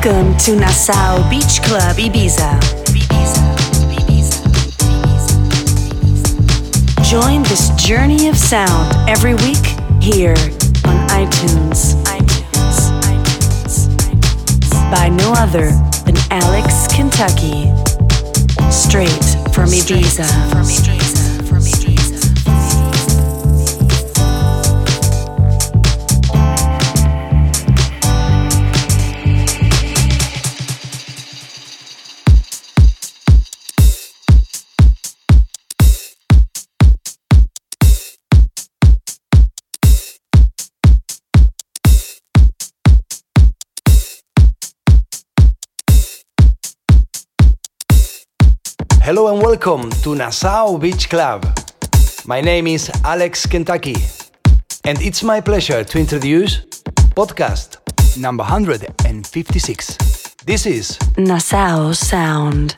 Welcome to Nassau Beach Club Ibiza. Join this journey of sound every week here on iTunes. By no other than Alex Kentucky. Straight from Ibiza. Hello and welcome to Nassau Beach Club. My name is Alex Kentucky, and it's my pleasure to introduce podcast number 156. This is Nassau Sound.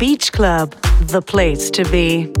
Beach Club, the place to be.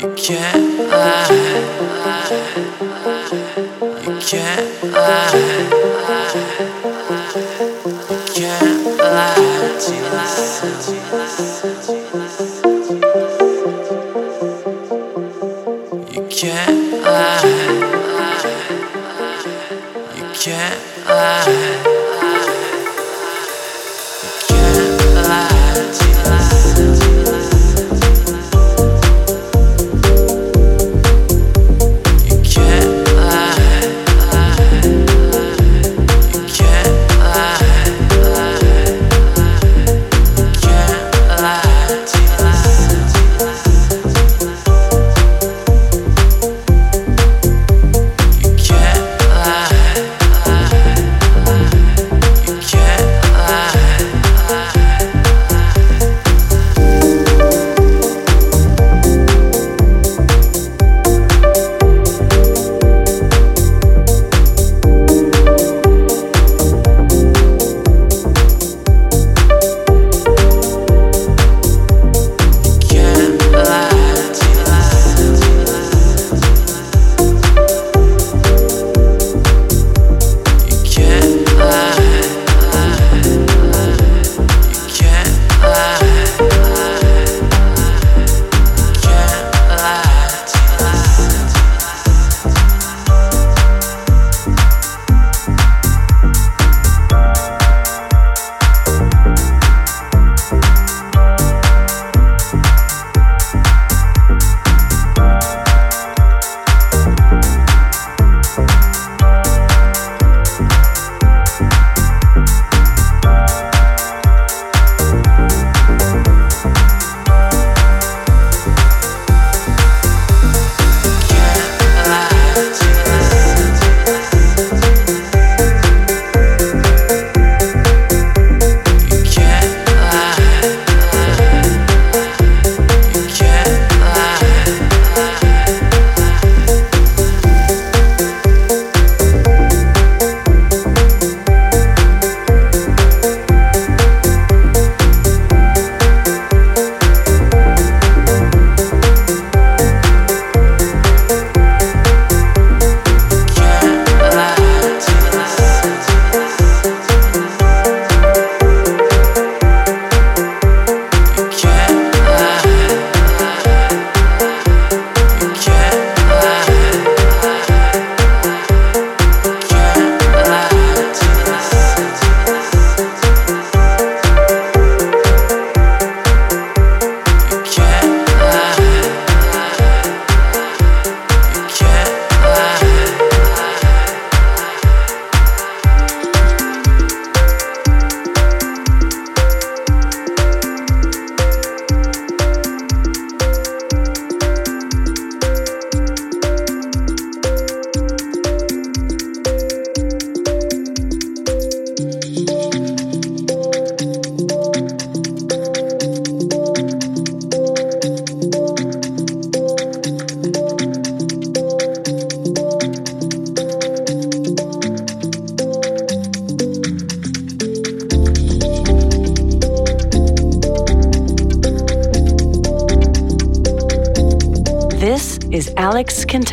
You can't lie. You can't lie. You can't lie.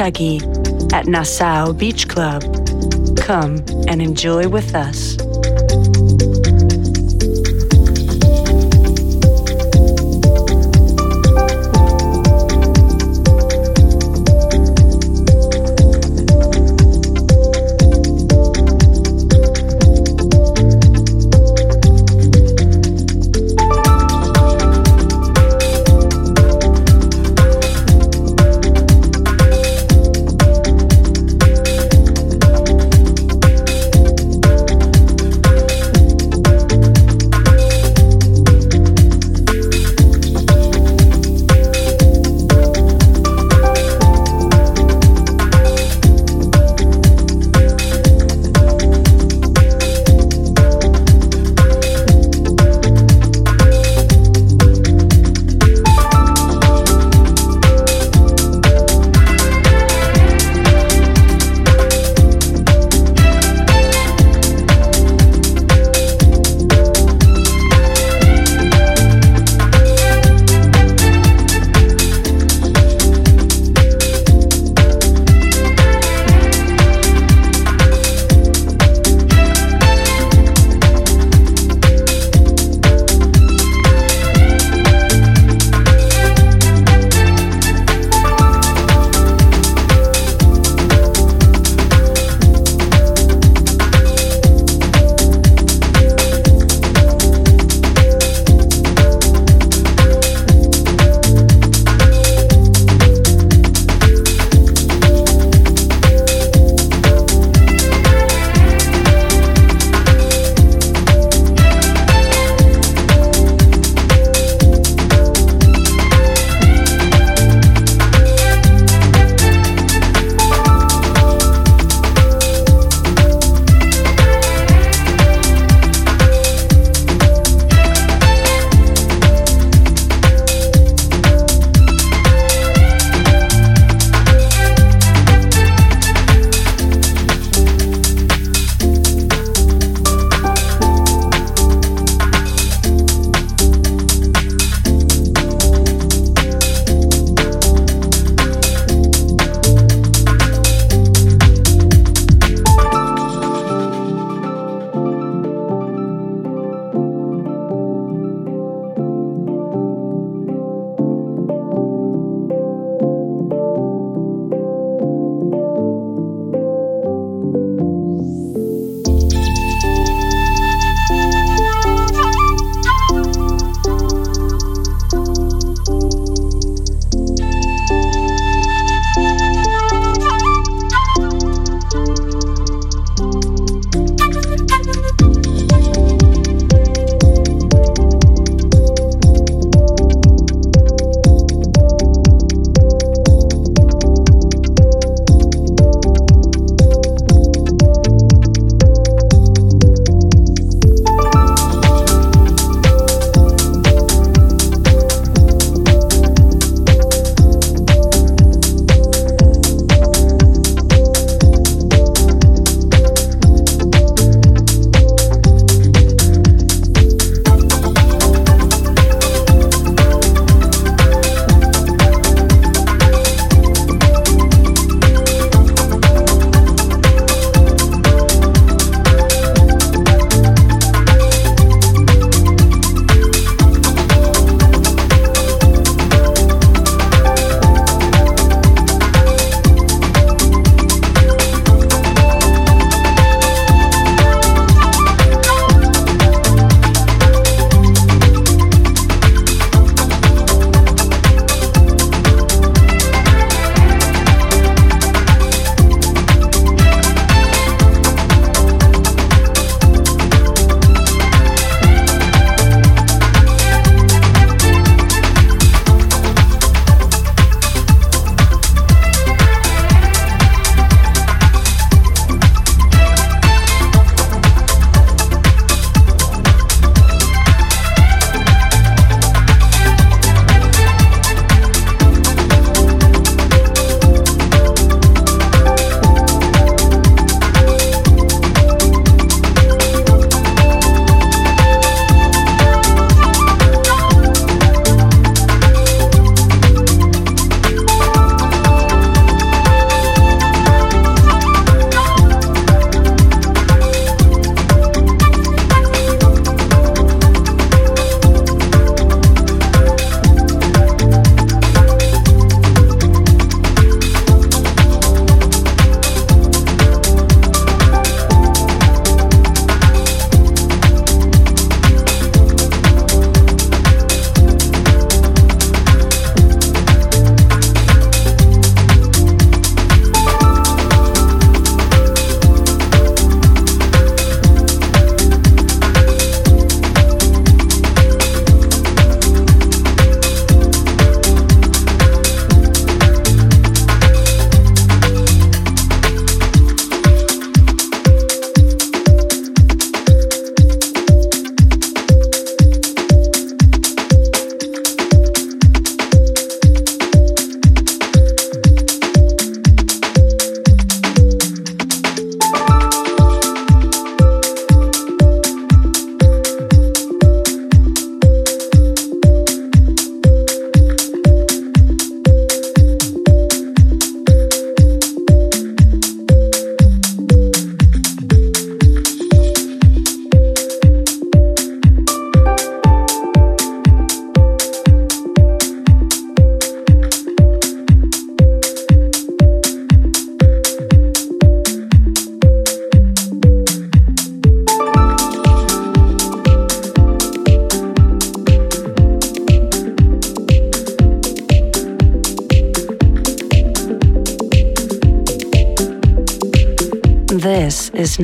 At Nassau Beach Club. Come and enjoy with us.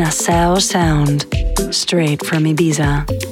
Nassau Sound, straight from Ibiza.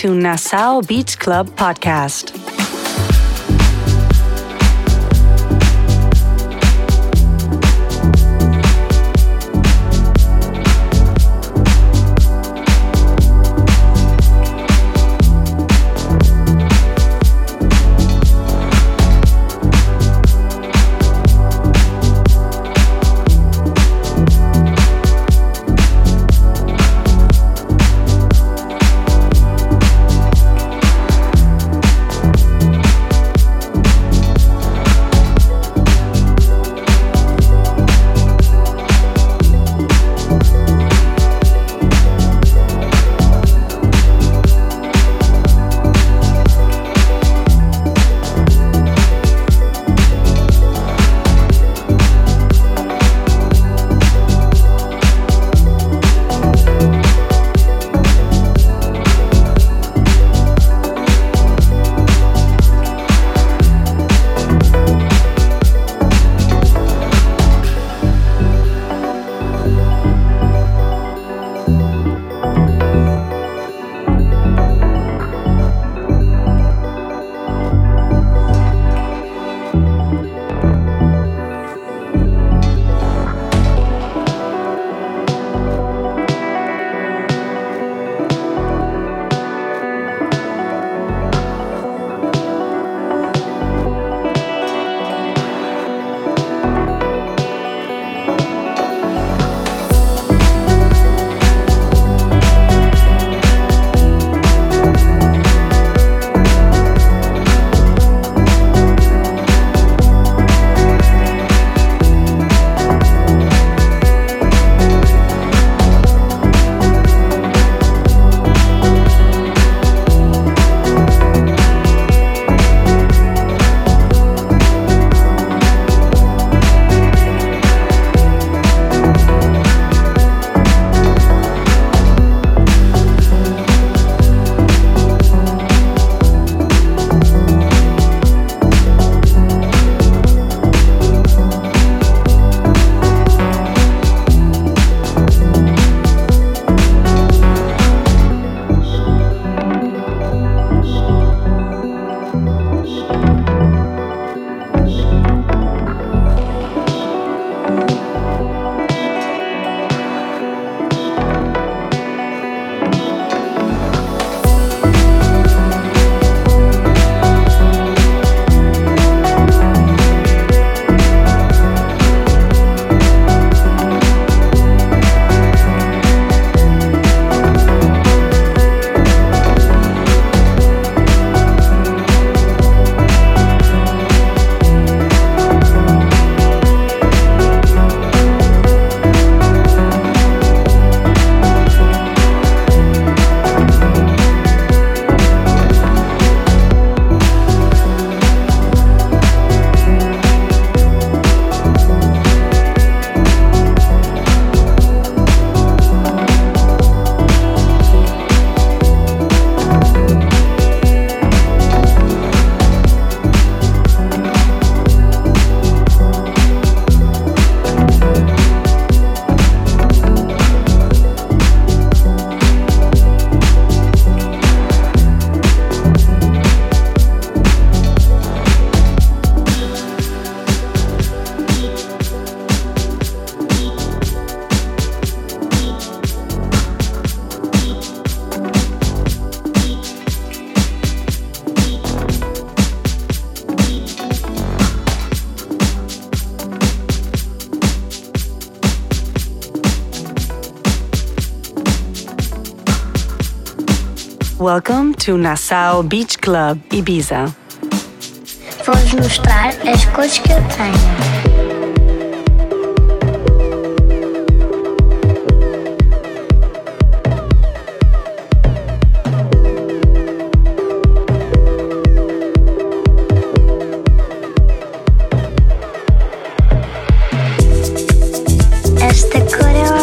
To Nassau Beach Club Podcast. to Nassau Beach Club, Ibiza. Vou-vos mostrar as coisas que eu tenho. Esta cor é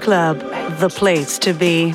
Club, the place to be.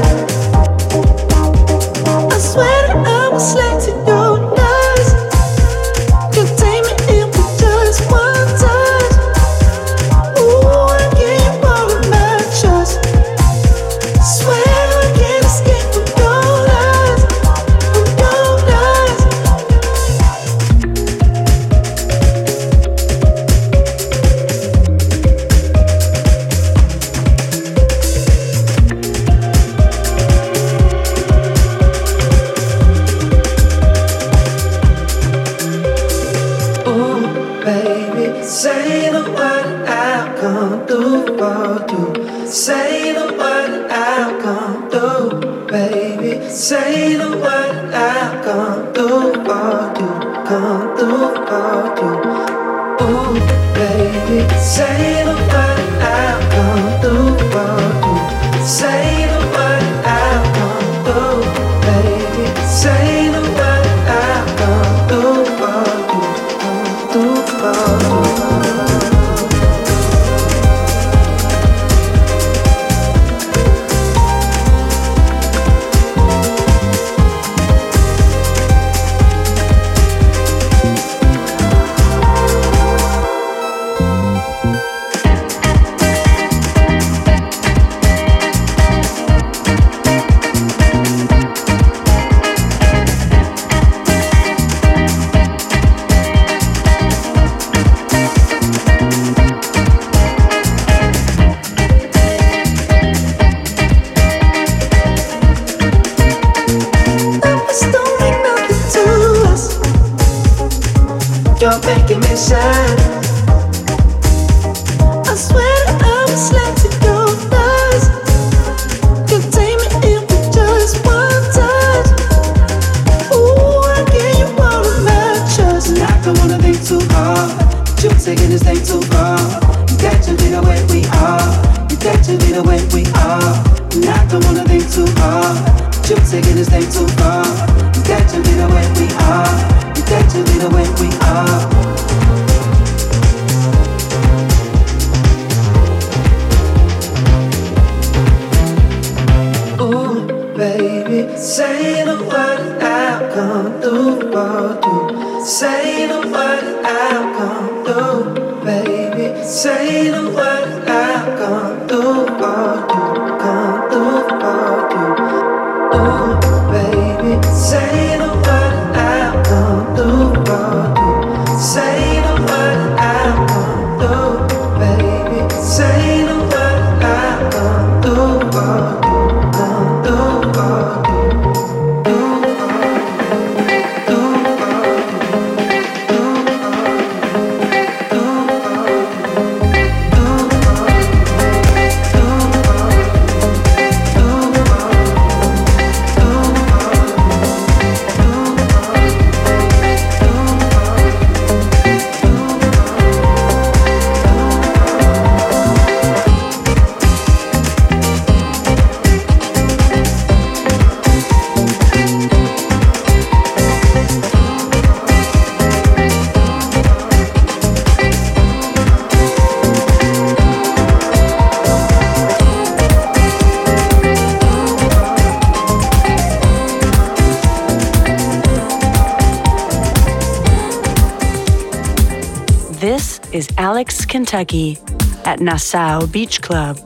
Kentucky at Nassau Beach Club.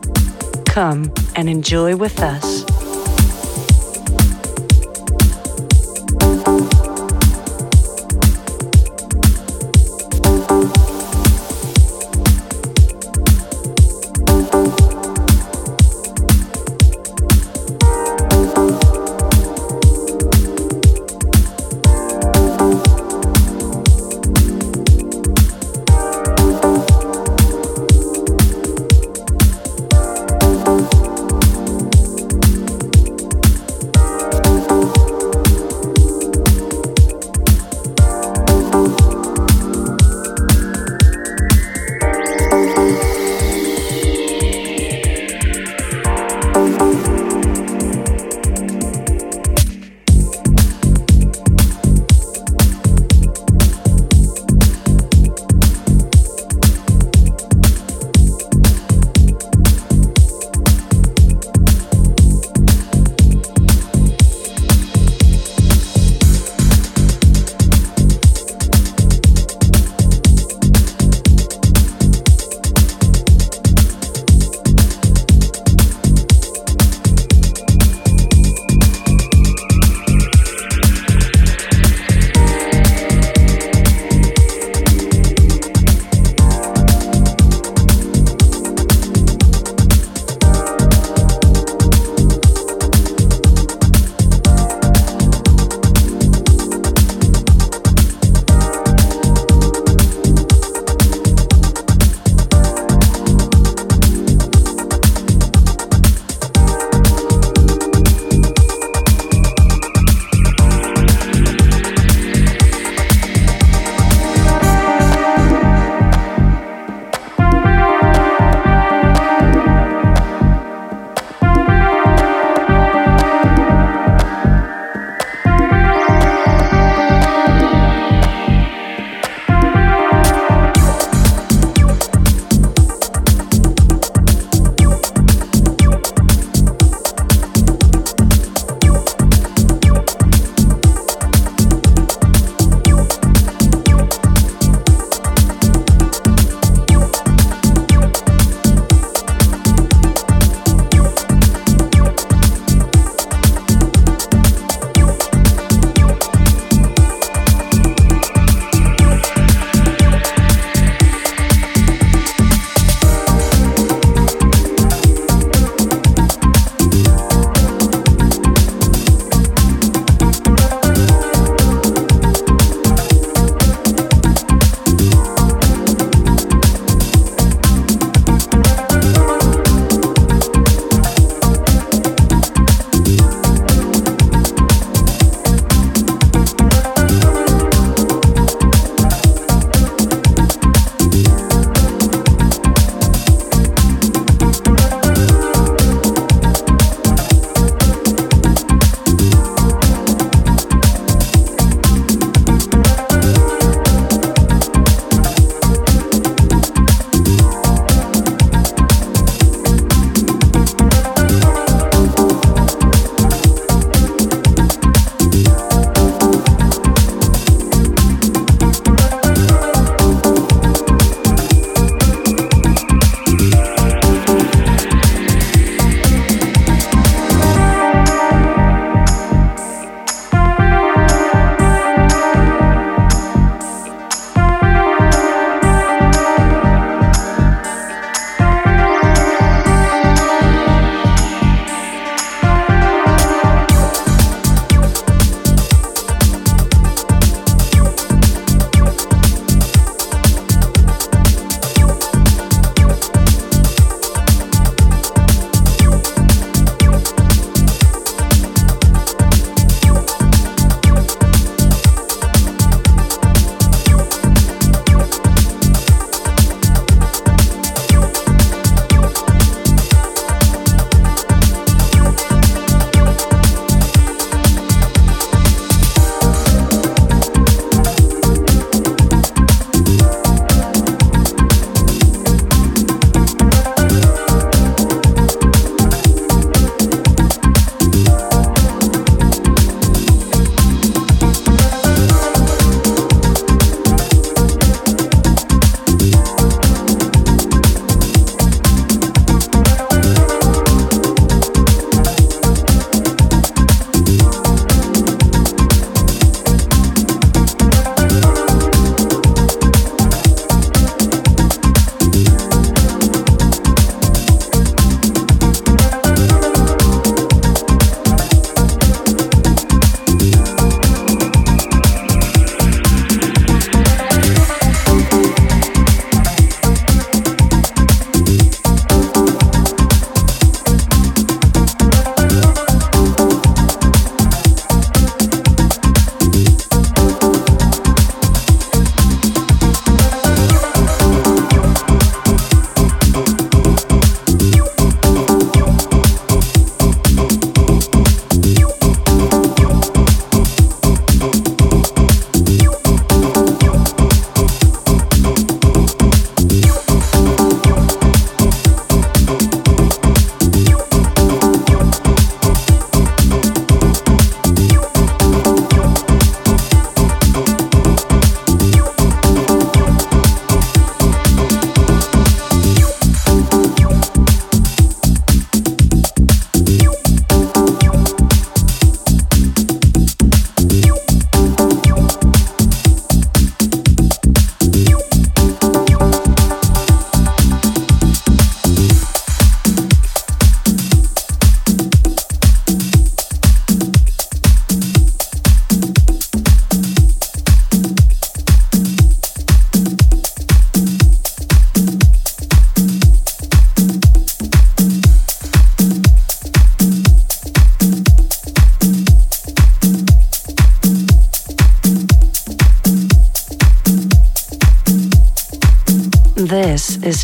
Come and enjoy with us.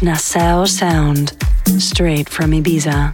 Nassau Sound, straight from Ibiza.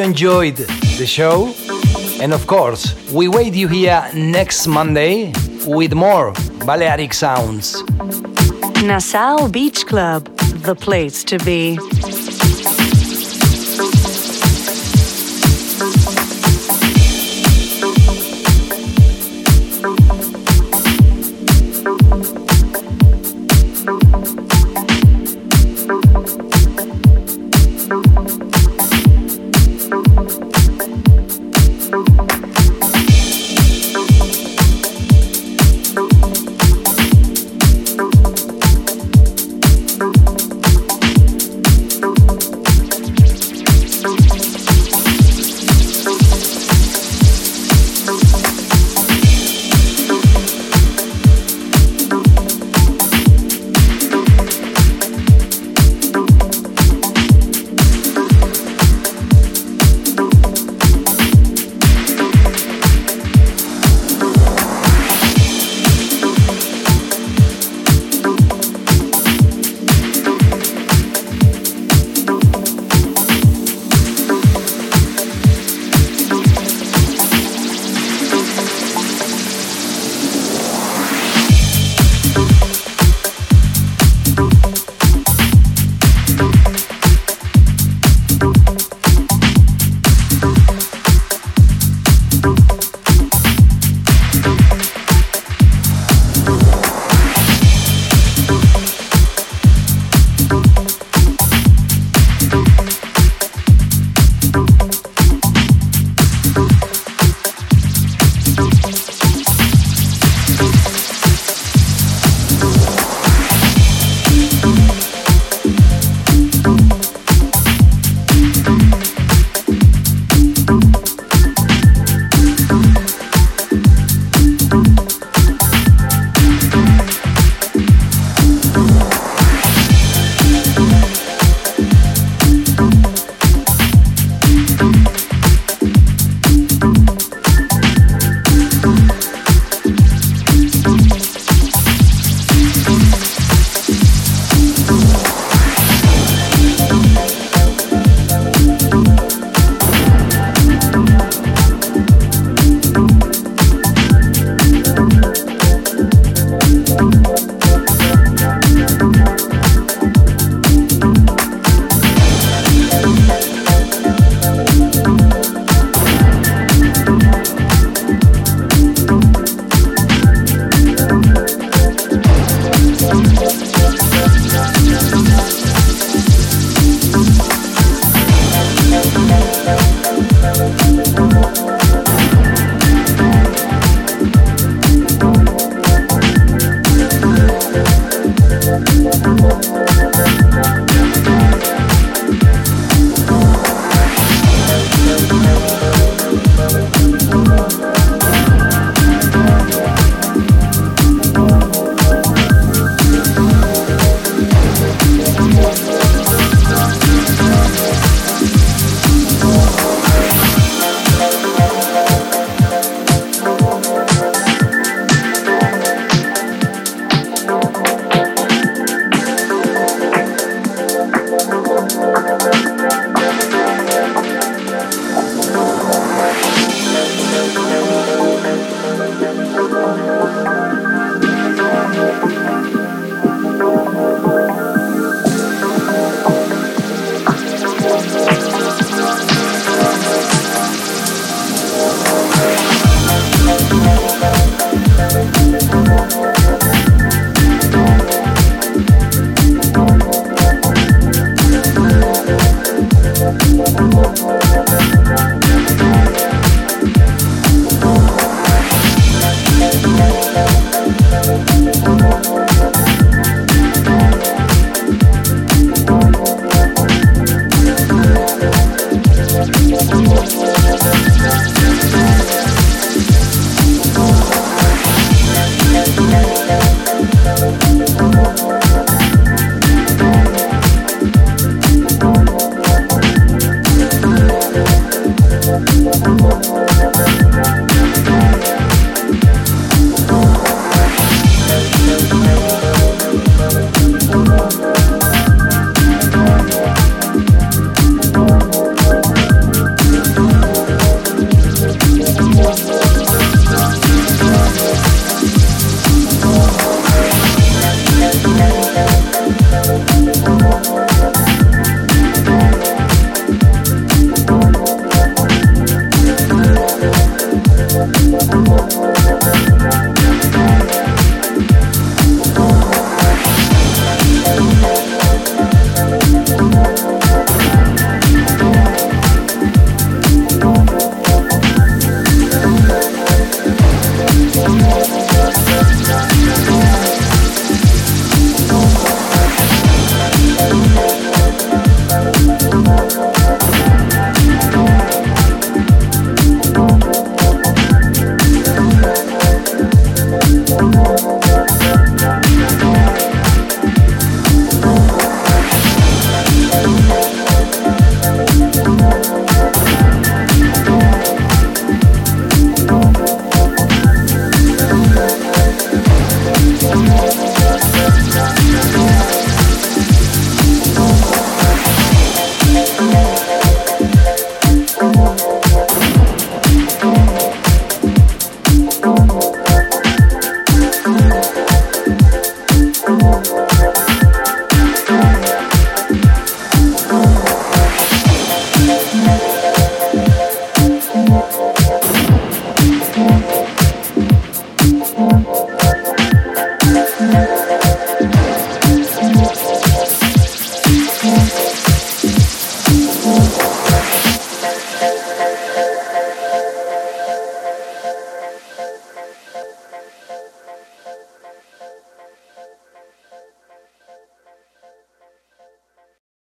You enjoyed the show. And of course, we wait you here next Monday with more Balearic sounds. Nassau Beach Club, the place to be.